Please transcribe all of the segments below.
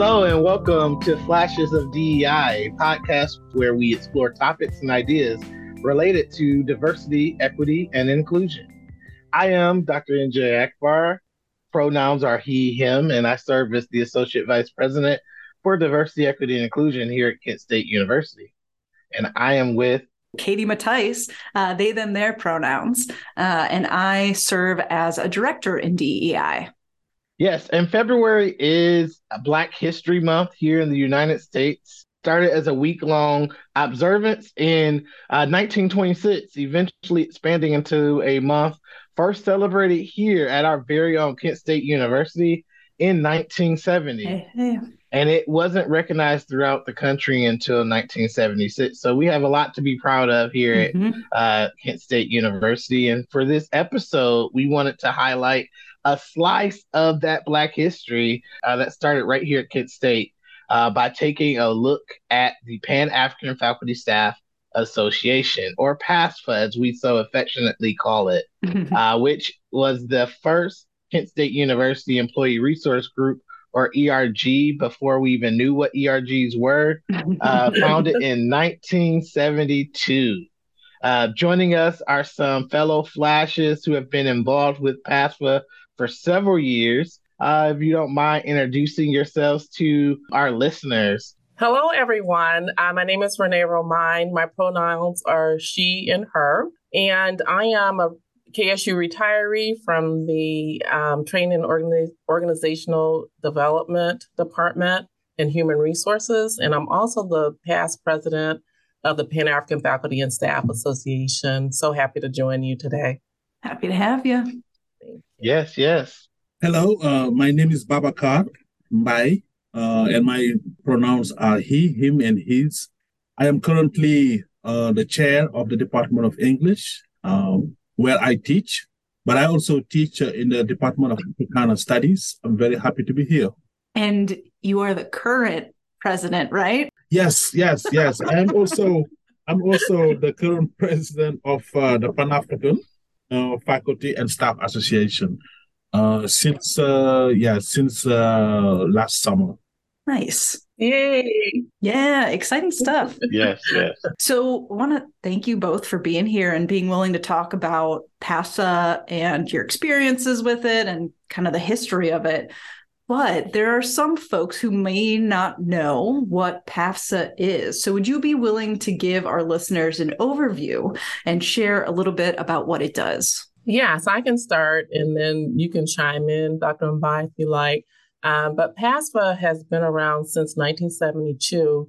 Hello and welcome to Flashes of DEI, a podcast where we explore topics and ideas related to diversity, equity, and inclusion. I am Dr. NJ Akbar. Pronouns are he, him, and I serve as the Associate Vice President for Diversity, Equity, and Inclusion here at Kent State University. And I am with Katie Mattice, uh, they, them, their pronouns, uh, and I serve as a director in DEI. Yes, and February is Black History Month here in the United States. Started as a week long observance in uh, 1926, eventually expanding into a month first celebrated here at our very own Kent State University in 1970. Hey, hey. And it wasn't recognized throughout the country until 1976. So we have a lot to be proud of here mm-hmm. at uh, Kent State University. And for this episode, we wanted to highlight a slice of that Black history uh, that started right here at Kent State uh, by taking a look at the Pan African Faculty Staff Association, or PASFA, as we so affectionately call it, uh, which was the first Kent State University Employee Resource Group, or ERG, before we even knew what ERGs were, uh, founded in 1972. Uh, joining us are some fellow flashes who have been involved with PASFA for several years. Uh, if you don't mind introducing yourselves to our listeners. Hello, everyone. Uh, my name is Renee Romine. My pronouns are she and her. And I am a KSU retiree from the um, Training Organi- Organizational Development Department and Human Resources. And I'm also the past president of the Pan African Faculty and Staff Association. So happy to join you today. Happy to have you. Yes, yes. Hello, uh, my name is Babacar M'Baye, uh, and my pronouns are he, him, and his. I am currently uh, the chair of the Department of English, um, where I teach, but I also teach uh, in the Department of Africana Studies. I'm very happy to be here. And you are the current president, right? Yes, yes, yes. I am also I'm also the current president of uh, the Pan African Faculty and Staff Association uh, since uh, yeah since uh, last summer. Nice. Yay. Yeah, exciting stuff. yes, yes. So, I want to thank you both for being here and being willing to talk about PASA and your experiences with it and kind of the history of it. But there are some folks who may not know what PAFSA is. So, would you be willing to give our listeners an overview and share a little bit about what it does? Yes, I can start and then you can chime in, Dr. M'Baye, if you like. Um, but PASFA has been around since 1972.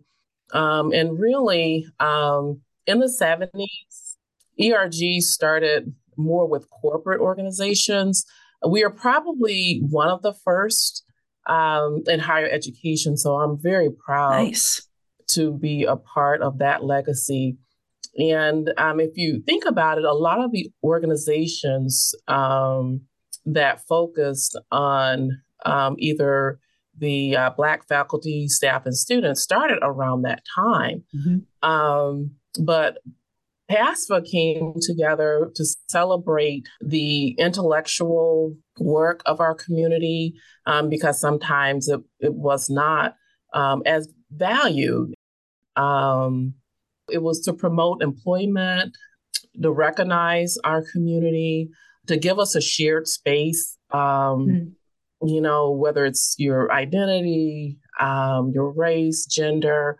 Um, and really, um, in the 70s, ERG started more with corporate organizations. We are probably one of the first um, in higher education. So I'm very proud nice. to be a part of that legacy. And um, if you think about it, a lot of the organizations um, that focused on um, either the uh, Black faculty, staff, and students started around that time. Mm-hmm. Um, but PASFA came together to celebrate the intellectual work of our community um, because sometimes it, it was not um, as valued. Um, it was to promote employment, to recognize our community, to give us a shared space. Mm you know, whether it's your identity, um, your race, gender,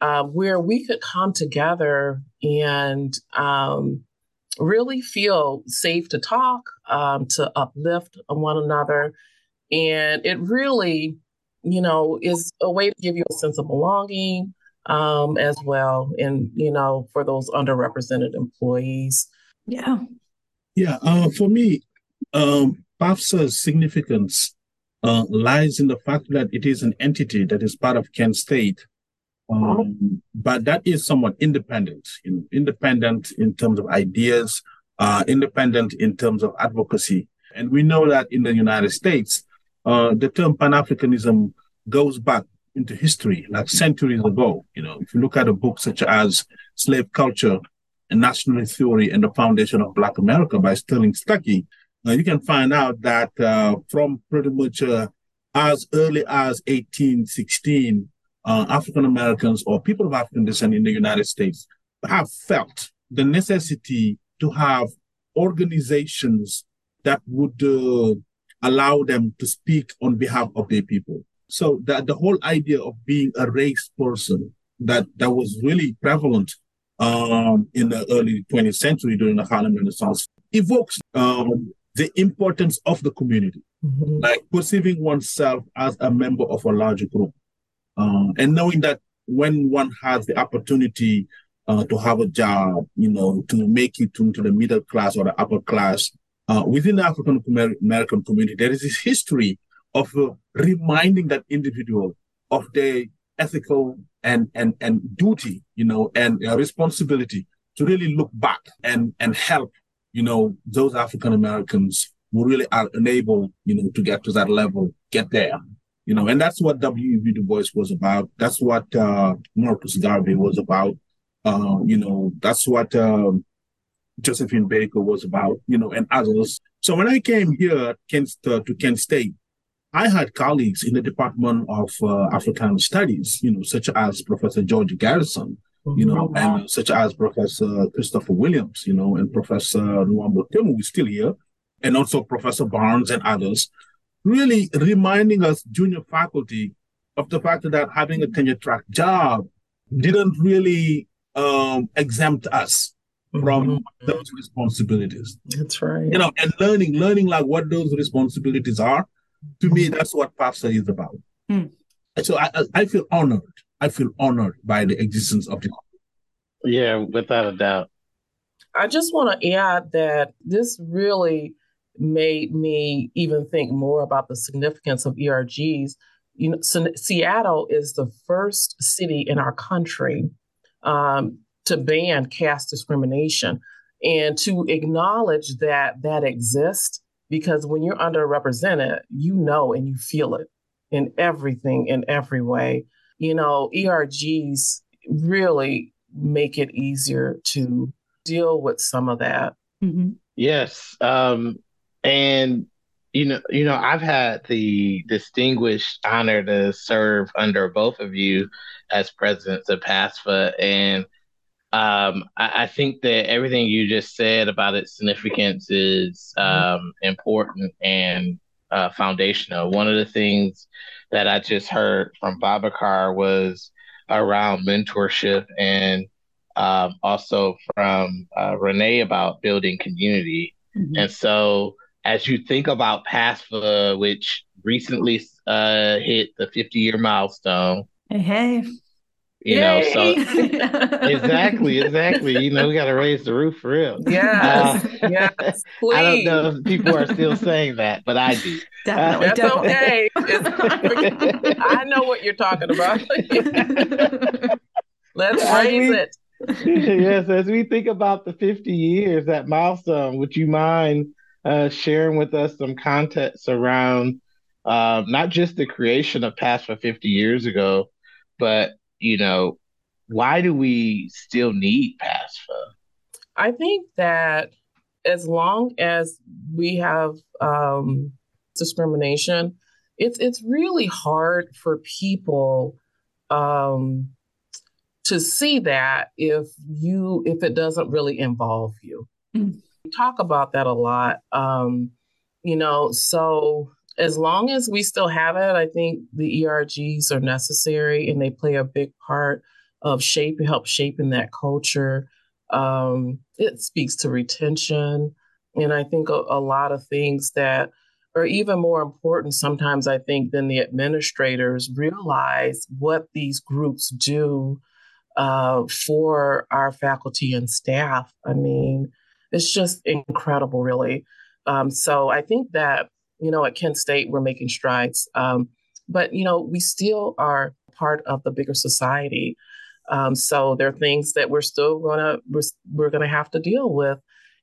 uh, where we could come together and um, really feel safe to talk, um, to uplift one another. And it really, you know, is a way to give you a sense of belonging um, as well. And, you know, for those underrepresented employees. Yeah. Yeah. Uh, for me, um, PAFSA's significance uh, lies in the fact that it is an entity that is part of Kent State, um, but that is somewhat independent, independent in terms of ideas, uh, independent in terms of advocacy. And we know that in the United States, uh, the term Pan-Africanism goes back into history, like centuries ago. You know, if you look at a book such as Slave Culture and Nationalist Theory and the Foundation of Black America by Sterling Stuckey, uh, you can find out that uh, from pretty much uh, as early as 1816, uh, African Americans or people of African descent in the United States have felt the necessity to have organizations that would uh, allow them to speak on behalf of their people. So that the whole idea of being a race person that that was really prevalent um, in the early 20th century during the Harlem Renaissance evokes um, the importance of the community, mm-hmm. like perceiving oneself as a member of a larger group, uh, and knowing that when one has the opportunity uh, to have a job, you know, to make it into the middle class or the upper class uh, within the African American community, there is this history of uh, reminding that individual of their ethical and and and duty, you know, and responsibility to really look back and and help, you know, those African Americans who really are unable, you know, to get to that level, get there, you know, and that's what W.E.B. Du Bois was about. That's what uh, Marcus Garvey was about. Uh, you know, that's what um, Josephine Baker was about, you know, and others. So when I came here Kent, uh, to Kent State, I had colleagues in the Department of uh, African Studies, you know, such as Professor George Garrison, you know, mm-hmm. and such as Professor Christopher Williams, you know, and Professor Nwambo Temu is still here, and also Professor Barnes and others, really reminding us junior faculty of the fact that having a tenure track job didn't really um, exempt us from mm-hmm. those responsibilities. That's right. You know, and learning, learning like what those responsibilities are to me, that's what PAFSA is about. Mm. So I, I feel honored. I feel honored by the existence of the. Yeah, without a doubt. I just want to add that this really made me even think more about the significance of ERGs. You know, Seattle is the first city in our country um, to ban caste discrimination and to acknowledge that that exists because when you're underrepresented, you know and you feel it in everything, in every way. You know, ERGs really make it easier to deal with some of that. Mm-hmm. Yes. Um, and you know, you know, I've had the distinguished honor to serve under both of you as presidents of PASFA, and um, I, I, think that everything you just said about its significance is mm-hmm. um, important and uh, foundational. One of the things that I just heard from Babacar was around mentorship and um, also from uh, Renee about building community. Mm-hmm. And so, as you think about PASFA, which recently uh, hit the 50 year milestone. Hey, hey. You Yay! know, so exactly, exactly. You know, we got to raise the roof for real. Yeah. uh, yes. I don't know if people are still saying that, but I do. Definitely, uh, that's definitely. okay. I know what you're talking about. Let's raise we, it. yes, as we think about the 50 years, that milestone, would you mind uh, sharing with us some context around uh, not just the creation of PASFA 50 years ago, but you know, why do we still need PASFA? I think that as long as we have um, discrimination, it's it's really hard for people um, to see that if you if it doesn't really involve you. Mm-hmm. Talk about that a lot. Um, you know, so as long as we still have it, I think the ERGs are necessary and they play a big part of shape, help shaping that culture. Um, it speaks to retention. And I think a, a lot of things that are even more important sometimes, I think, than the administrators realize what these groups do uh, for our faculty and staff. I mean, it's just incredible, really. Um, so I think that you know, at Kent State, we're making strides. Um, but, you know, we still are part of the bigger society. Um, so there are things that we're still gonna we're, we're gonna have to deal with,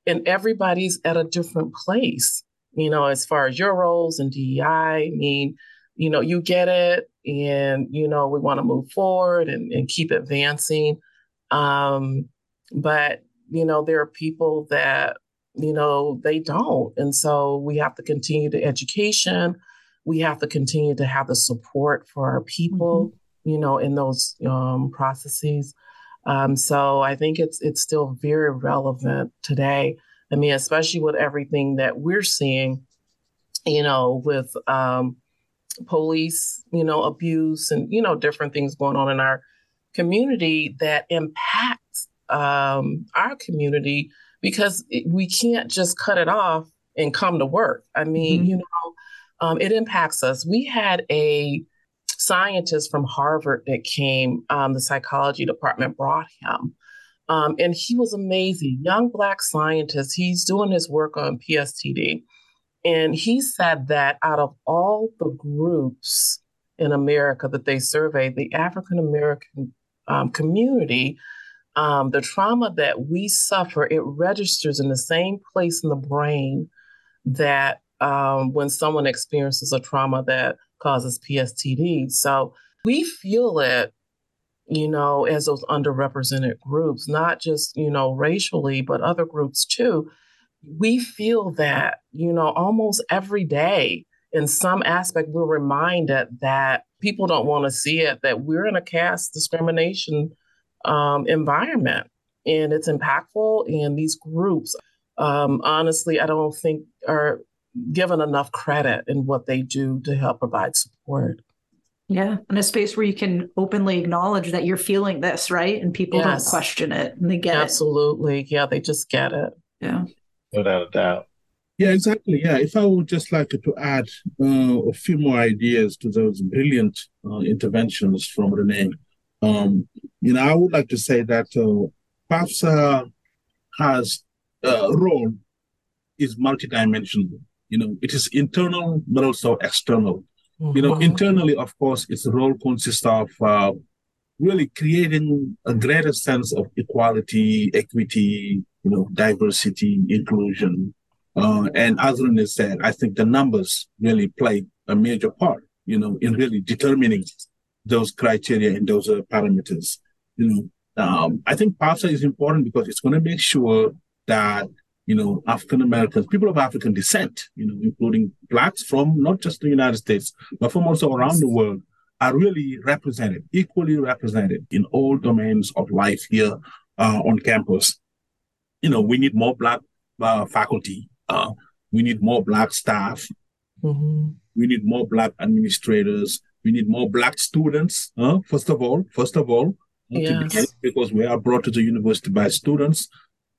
and everybody's at a different place. You know, as far as your roles and DEI, I mean, you know, you get it, and you know, we want to move forward and, and keep advancing. Um, but you know, there are people that you know, they don't. And so we have to continue the education. we have to continue to have the support for our people, mm-hmm. you know, in those um, processes. Um, so I think it's it's still very relevant today. I mean, especially with everything that we're seeing, you know, with um, police, you know, abuse and you know different things going on in our community that impacts um, our community because we can't just cut it off and come to work. I mean, mm-hmm. you know, um, it impacts us. We had a scientist from Harvard that came, um, the psychology department brought him. Um, and he was amazing, young Black scientist. He's doing his work on PSTD. And he said that out of all the groups in America that they surveyed, the African American um, community, um, the trauma that we suffer, it registers in the same place in the brain that um, when someone experiences a trauma that causes PSTD. So we feel it, you know, as those underrepresented groups, not just, you know, racially, but other groups too. We feel that, you know, almost every day in some aspect, we're reminded that people don't want to see it, that we're in a caste discrimination um, environment and it's impactful. And these groups, um, honestly, I don't think are given enough credit in what they do to help provide support. Yeah. And a space where you can openly acknowledge that you're feeling this, right? And people yes. don't question it and they get Absolutely. it. Yeah, they just get it. Yeah. Without a doubt. Yeah, exactly. Yeah. If I would just like to add uh, a few more ideas to those brilliant uh, interventions from Renee, um, you know, I would like to say that uh, PAFSA has a uh, role is multidimensional. You know, it is internal, but also external. Mm-hmm. You know, mm-hmm. internally, of course, its role consists of uh, really creating a greater sense of equality, equity, you know, diversity, inclusion. Uh, and as Renee said, I think the numbers really play a major part, you know, in really determining those criteria and those uh, parameters. You know, um, I think PAFSA is important because it's going to make sure that you know, African Americans, people of African descent, you know, including blacks from not just the United States, but from also around the world, are really represented, equally represented in all domains of life here uh, on campus. You know, we need more black uh, faculty. Uh, we need more black staff. Mm-hmm. We need more black administrators. We need more black students. first of all, first of all, yes. because we are brought to the university by students,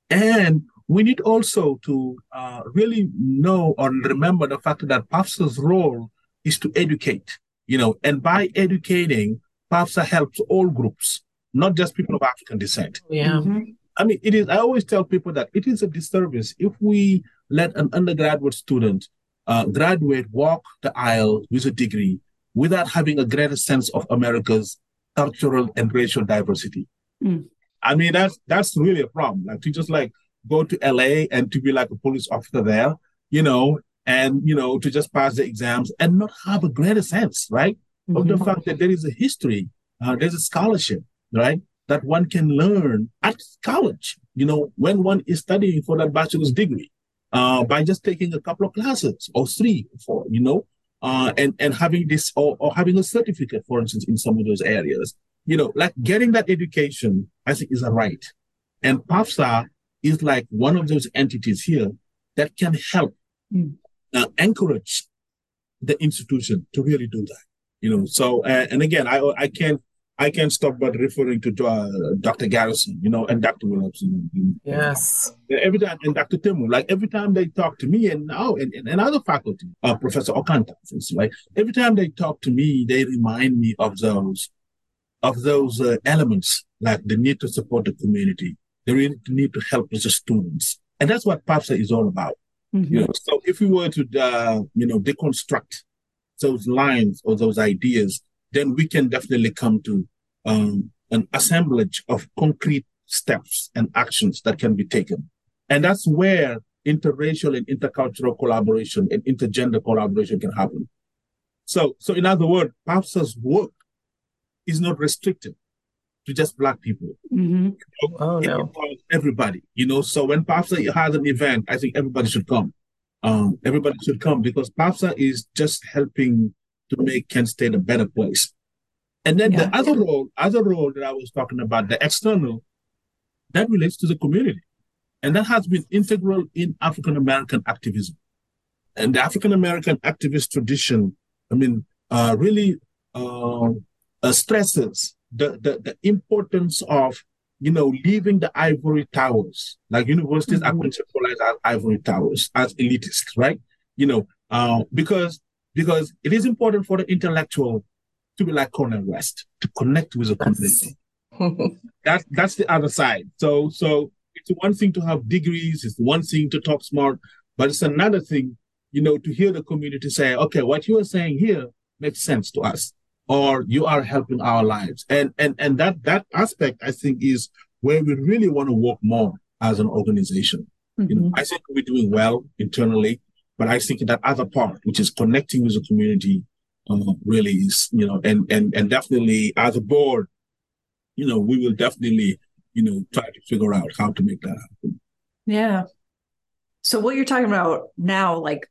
and we need also to uh, really know or remember the fact that PAFSA's role is to educate, you know, and by educating, PAFSA helps all groups, not just people of African descent. Yeah. Mm-hmm. I mean, it is, I always tell people that it is a disservice if we let an undergraduate student uh, graduate, walk the aisle with a degree without having a greater sense of America's cultural and racial diversity. Mm. I mean, that's that's really a problem. Like to just like go to LA and to be like a police officer there, you know, and you know, to just pass the exams and not have a greater sense, right? Mm-hmm. Of the mm-hmm. fact that there is a history, uh, there's a scholarship, right? That one can learn at college, you know, when one is studying for that bachelor's degree, uh, by just taking a couple of classes or three, or four, you know, uh, and, and having this or, or having a certificate, for instance, in some of those areas. You know, like getting that education, I think is a right. And PAFSA is like one of those entities here that can help mm. uh, encourage the institution to really do that. You know, so uh, and again, I I can't I can't stop but referring to uh, Dr. Garrison, you know, and Dr. Williamson. Yes. Every time, and Dr. Timu, like every time they talk to me and now, and, and, other faculty, uh, Professor Okantah, like every time they talk to me, they remind me of those, of those uh, elements, like the need to support the community, the need to help the students. And that's what PAFSA is all about. Mm-hmm. You know, so if we were to, uh, you know, deconstruct those lines or those ideas, then we can definitely come to um, an assemblage of concrete steps and actions that can be taken. And that's where interracial and intercultural collaboration and intergender collaboration can happen. So, so in other words, PAFSA's work is not restricted to just black people. Mm-hmm. Oh, no. everybody, you know. So when PAFSA has an event, I think everybody should come. um, everybody should come because PAFSA is just helping to make Kent State a better place. And then yeah. the other role, other role that I was talking about, the external, that relates to the community. And that has been integral in African American activism. And the African American activist tradition, I mean, uh, really uh, uh, stresses the, the, the importance of, you know, leaving the ivory towers, like universities mm-hmm. are conceptualized as ivory towers, as elitists, right? You know, uh, because because it is important for the intellectual to be like Cornel West, to connect with the community. that's that's the other side. So so it's one thing to have degrees, it's one thing to talk smart, but it's another thing, you know, to hear the community say, okay, what you are saying here makes sense to us, or you are helping our lives. And and and that that aspect I think is where we really want to work more as an organization. Mm-hmm. You know, mm-hmm. I think we're doing well internally, but I think that other part, which is connecting with the community, uh, really is, you know, and and and definitely as a board, you know, we will definitely, you know, try to figure out how to make that happen. Yeah. So what you're talking about now, like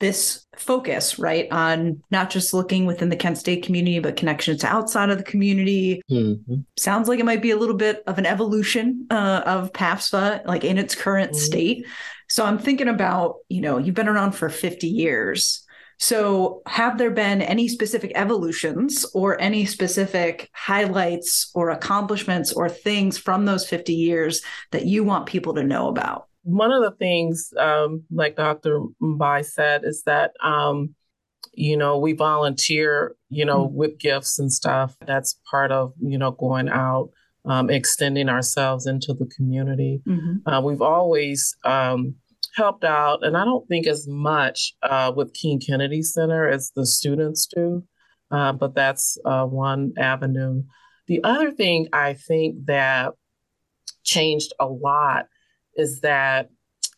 this focus, right, on not just looking within the Kent State community, but connections to outside of the community. Mm-hmm. Sounds like it might be a little bit of an evolution uh, of PAFSA, like in its current mm-hmm. state. So I'm thinking about, you know, you've been around for 50 years. So, have there been any specific evolutions or any specific highlights or accomplishments or things from those 50 years that you want people to know about? One of the things, um, like Dr. M'Baye said, is that, um, you know, we volunteer, you know, mm-hmm. with gifts and stuff. That's part of, you know, going out, um, extending ourselves into the community. Mm-hmm. Uh, we've always, um, helped out, and I don't think as much uh, with King Kennedy Center as the students do, uh, but that's uh, one avenue. The other thing I think that changed a lot is that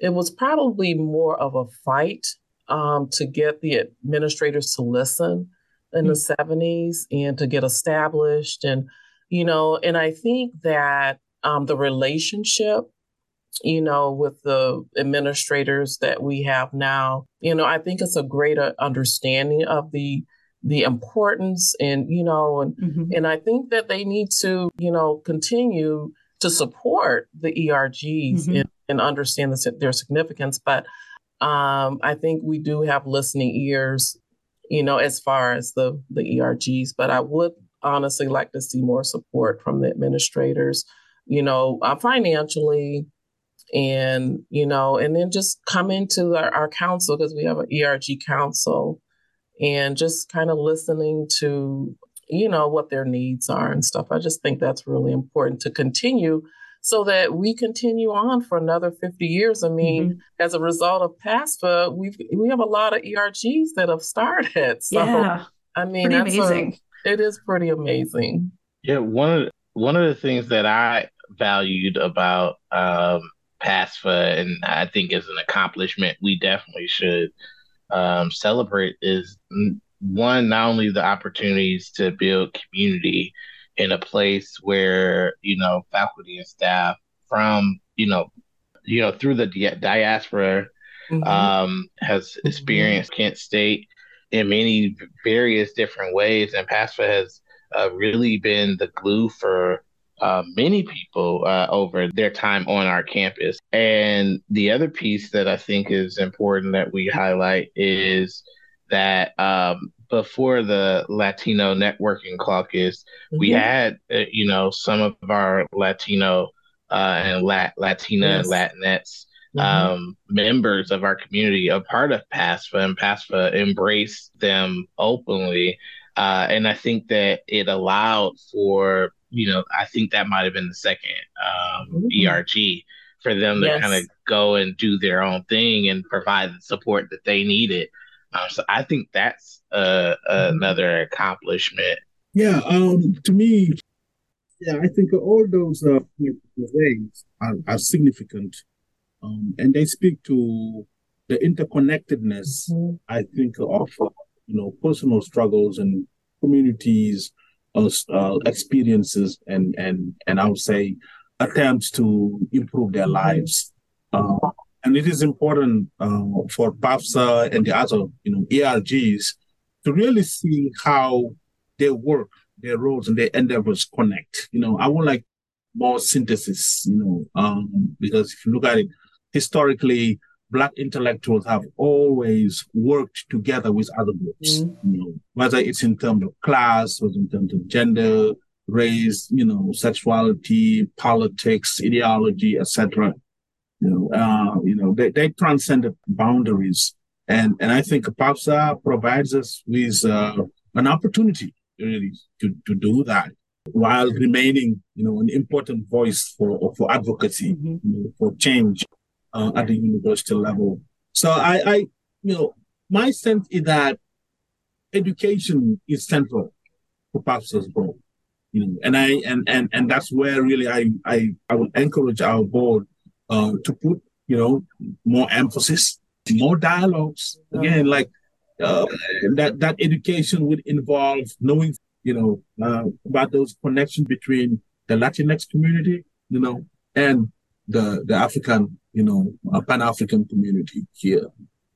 it was probably more of a fight um, to get the administrators to listen in mm-hmm. the 70s and to get established and you know and i think that um, the relationship you know, with the administrators that we have now, you know, I think it's a greater understanding of the the importance and you know and mm-hmm. and I think that they need to you know continue to support the ERGs mm-hmm. and, and understand the, their significance but um, I think we do have listening ears you know as far as the the ERGs but I would honestly like to see more support from the administrators you know uh, financially and you know and then just come into our, our council because we have an erg council and just kind of listening to you know what their needs are and stuff. I just think that's really important to continue so that we continue on for another 50 years. I mean mm-hmm. as a result of PASFA we've we have a lot of ergs that have started. So yeah. i mean pretty amazing a, it is pretty amazing. Yeah one of the, one of the things that i valued about um, PASFA, and I think as an accomplishment, we definitely should um, celebrate is one, not only the opportunities to build community in a place where, you know, faculty and staff from, you know, you know, through the di- diaspora mm-hmm. um, has mm-hmm. experienced mm-hmm. Kent State in many various different ways. And PASFA has uh, really been the glue for uh, many people uh, over their time on our campus. And the other piece that I think is important that we highlight is that um, before the Latino Networking Caucus, mm-hmm. we had, uh, you know, some of our Latino uh, and Lat- Latina yes. and Latinx mm-hmm. um, members of our community, a part of PASFA, and PASFA embraced them openly. Uh, and I think that it allowed for you know, I think that might have been the second um, mm-hmm. ERG for them to yes. kind of go and do their own thing and provide the support that they needed. Um, so I think that's uh, mm-hmm. another accomplishment. Yeah, um, to me, yeah, I think all those uh, ways are, are significant, um, and they speak to the interconnectedness. Mm-hmm. I think of you know personal struggles and communities uh, experiences and and and I would say attempts to improve their lives. Uh, And it is important uh, for PAFSA and the other, you know, ERGs to really see how their work, their roles, and their endeavors connect. You know, I would like more synthesis, you know, um, because if you look at it historically, Black intellectuals have always worked together with other groups, mm-hmm. you know, whether it's in terms of class, or in terms of gender, race, you know, sexuality, politics, ideology, etc. You know, uh, you know, they, they transcended boundaries. And, and I think PAFSA provides us with uh, an opportunity really to, to do that while remaining, you know, an important voice for, for advocacy, mm-hmm. you know, for change uh, at the university level. So I, I, you know, my sense is that education is central to PAFSA's role. You know, and I and and and that's where really I I I would encourage our board uh, to put you know more emphasis, more dialogues. Again, like uh, that that education would involve knowing you know uh, about those connections between the Latinx community, you know, and the the African you know, a Pan-African community here.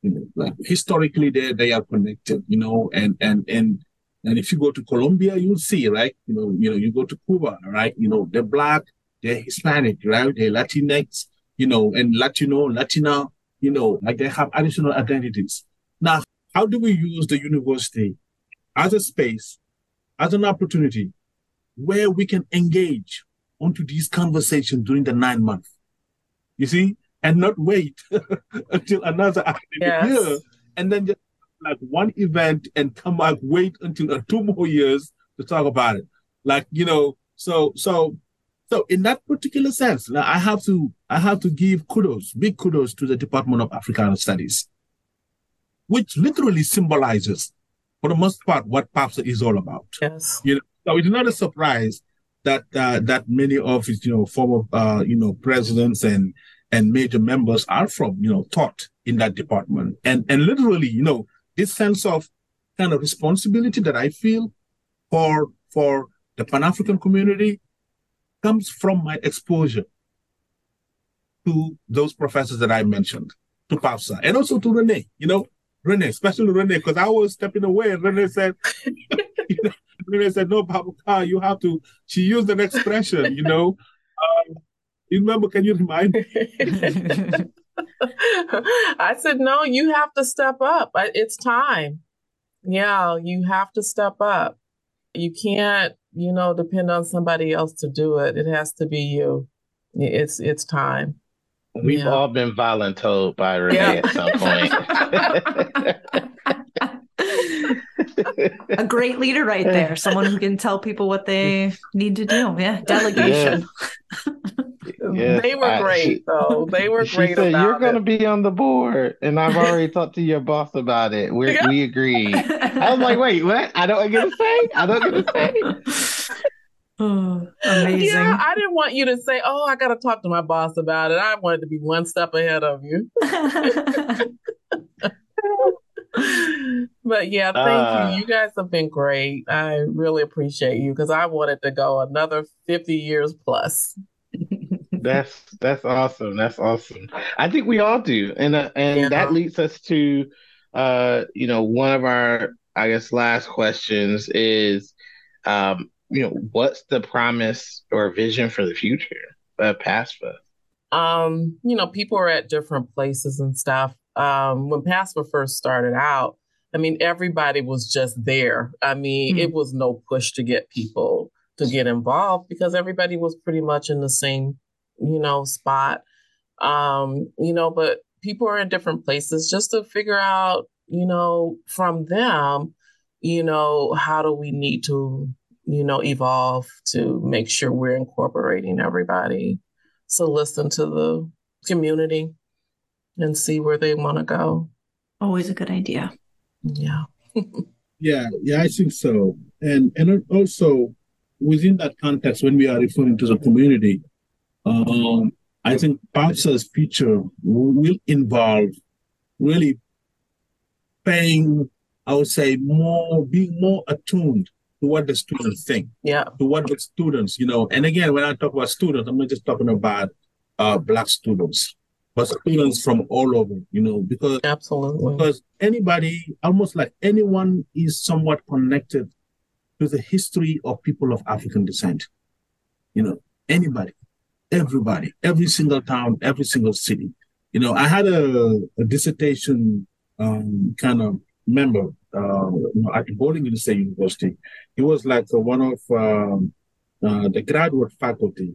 You know, like historically they, they are connected, you know, and, and, and, and if you go to Colombia, you'll see, right? You know, you know, you go to Cuba, right? You know, they're black, they're Hispanic, right? They're Latinx, you know, and Latino, Latina, you know, like they have additional identities. Now, how do we use the university as a space, as an opportunity where we can engage onto these conversations during the nine months? You see, and not wait until another academic yes. year and then just like one event and come back, wait until uh, two more years to talk about it. Like, you know, so, so, so in that particular sense, now I have to, I have to give kudos, big kudos to the Department of Africana Studies, which literally symbolizes, for the most part, what PAFSA is all about. Yes. You know, so it's not a surprise that, uh, that many of his you know, former, uh, you know, presidents and, and major members are from, you know, taught in that department. And and literally, you know, this sense of kind of responsibility that I feel for for the Pan-African community comes from my exposure to those professors that I mentioned, to PAFSA, and also to Renee, you know, Renee, especially Renee, because I was stepping away and Renee said, you know, Renee said, no, Papa, you have to, she used an expression, you know, um, you remember? Can you remind me? I said, no, you have to step up. It's time. Yeah, you have to step up. You can't, you know, depend on somebody else to do it. It has to be you. It's it's time. We've yeah. all been voluntold by Renee yeah. at some point. a great leader right there. Someone who can tell people what they need to do. Yeah, delegation. Yeah. Yes, they were great, she, though. They were she great. Said, You're going to be on the board, and I've already talked to your boss about it. We we agree. I was like, wait, what? I don't get to say. I don't get to say. Oh, amazing. Yeah, I didn't want you to say, "Oh, I got to talk to my boss about it." I wanted to be one step ahead of you. But yeah, thank uh, you. You guys have been great. I really appreciate you because I wanted to go another 50 years plus that's that's awesome. That's awesome. I think we all do, and uh, and yeah. that leads us to, uh, you know, one of our I guess last questions is, um, you know, what's the promise or vision for the future of PASFA? Um, you know, people are at different places and stuff. Um, when PASFA first started out, I mean, everybody was just there. I mean, mm-hmm. it was no push to get people to get involved because everybody was pretty much in the same you know, spot. Um, you know, but people are in different places just to figure out, you know, from them, you know, how do we need to, you know, evolve to make sure we're incorporating everybody. So listen to the community and see where they want to go. Always a good idea. Yeah. yeah, yeah, I think so. And and also within that context, when we are referring to the community, um, I think PAFSA's future will involve really paying, I would say, more, being more attuned to what the students think. Yeah. To what the students, you know, and again, when I talk about students, I'm not just talking about uh, Black students. But students from all over, you know, because absolutely because anybody, almost like anyone, is somewhat connected to the history of people of African descent. You know, anybody, everybody, every single town, every single city. You know, I had a, a dissertation um, kind of member uh, you know, at Bowling State University. He was like one of um, uh, the graduate faculty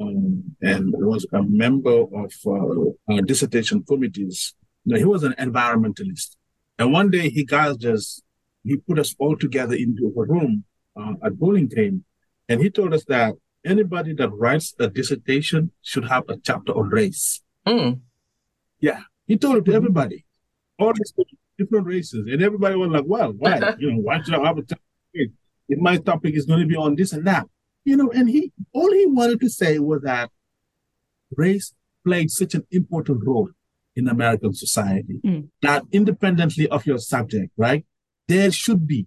um, and was a member of uh, uh, dissertation committees. Know, he was an environmentalist. And one day he got just, he put us all together into a room uh, at Bowling Green. And he told us that anybody that writes a dissertation should have a chapter on race. Mm. Yeah. He told it to everybody, all these different races. And everybody was like, well, why? you know, why should I have a chapter? If my topic is going to be on this and that you know, and he all he wanted to say was that race played such an important role in American society Mm. that independently of your subject, right, there should be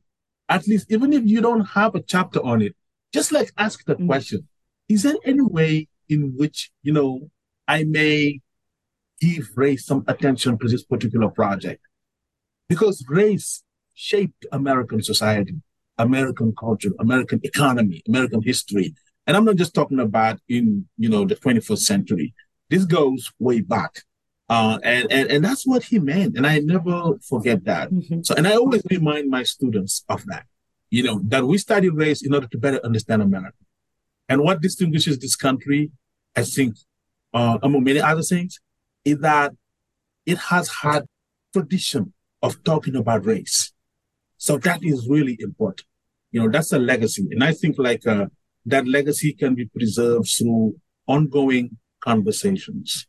at least even if you don't have a chapter on it, just like ask the Mm. question: Is there any way in which you know I may give race some attention to this particular project? Because race shaped American society. American culture, American economy, American history. And I'm not just talking about in, you know, the 21st century. This goes way back. Uh, and, and, and that's what he meant. And I never forget that. Mhm. So, and I always remind my students of that, you know, that we study race in order to better understand America. And what distinguishes this country, I think, uh, among many other things, is that it has had tradition of talking about race. So that is really important. You know, that's a legacy. And I think like uh, that legacy can be preserved through ongoing conversations,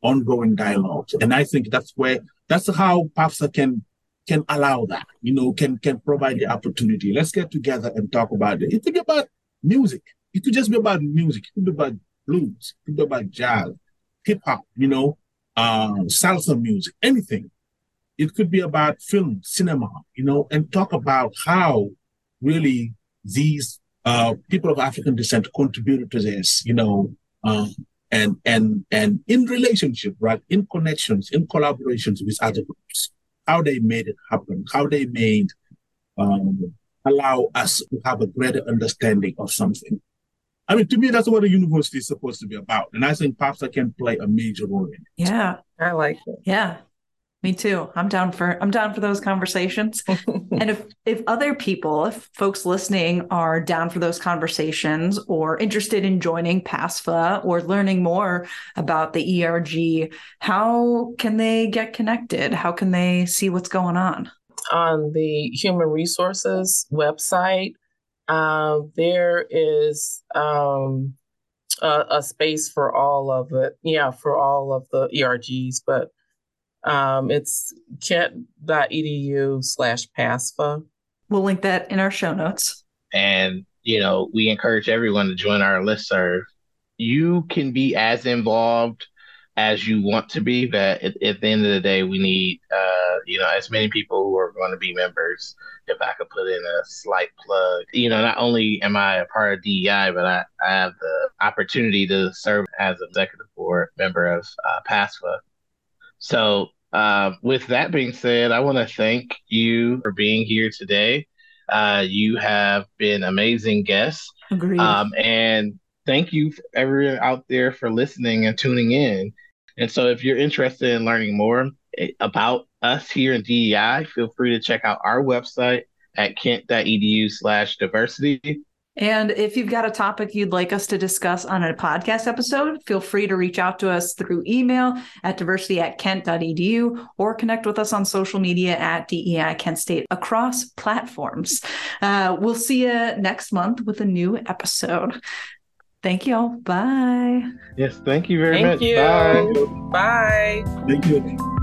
ongoing dialogues. And I think that's where, that's how PAFSA can can allow that, you know, can can provide the opportunity. Let's get together and talk about it. It could be about music. It could just be about music. It could be about blues. It could be about jazz, hip hop, you know, um, salsa music, anything it could be about film, cinema, you know, and talk about how really these uh, people of African descent contributed to this, you know, um, and and and in relationship, right, in connections, in collaborations with other groups, how they made it happen, how they made um, allow us to have a greater understanding of something. I mean, to me, that's what a university is supposed to be about, and I think PAFSA can play a major role in it. Yeah. I like it. Yeah. Me too. I'm down for I'm down for those conversations. and if if other people, if folks listening are down for those conversations or interested in joining PASFA or learning more about the ERG, how can they get connected? How can they see what's going on? on the human resources website, um, there is um, a, a space for all of it. Yeah, for all of the ERGs, but um, it's kent.edu slash PASFA. We'll link that in our show notes. and you know we encourage everyone to join our listserv you can be as involved as you want to be but at, at the end of the day we need uh you know as many people who are going to be members if i could put in a slight plug you know not only am i a part of dei but i, I have the opportunity to serve as executive board member of uh, pasfa so uh, with that being said i want to thank you for being here today uh, you have been amazing guests. Agreed. Um, and thank you for everyone out there for listening and tuning in. And so if you're interested in learning more eh, about us here in DEI, feel free to check out our website at kent.edu slash diversity. And if you've got a topic you'd like us to discuss on a podcast episode, feel free to reach out to us through email at diversity at kent.edu or connect with us on social media at DEI Kent State across platforms. Uh, we'll see you next month with a new episode. Thank you all. Bye. Yes, thank you very Thank much. you. Bye. Bye. Thank you.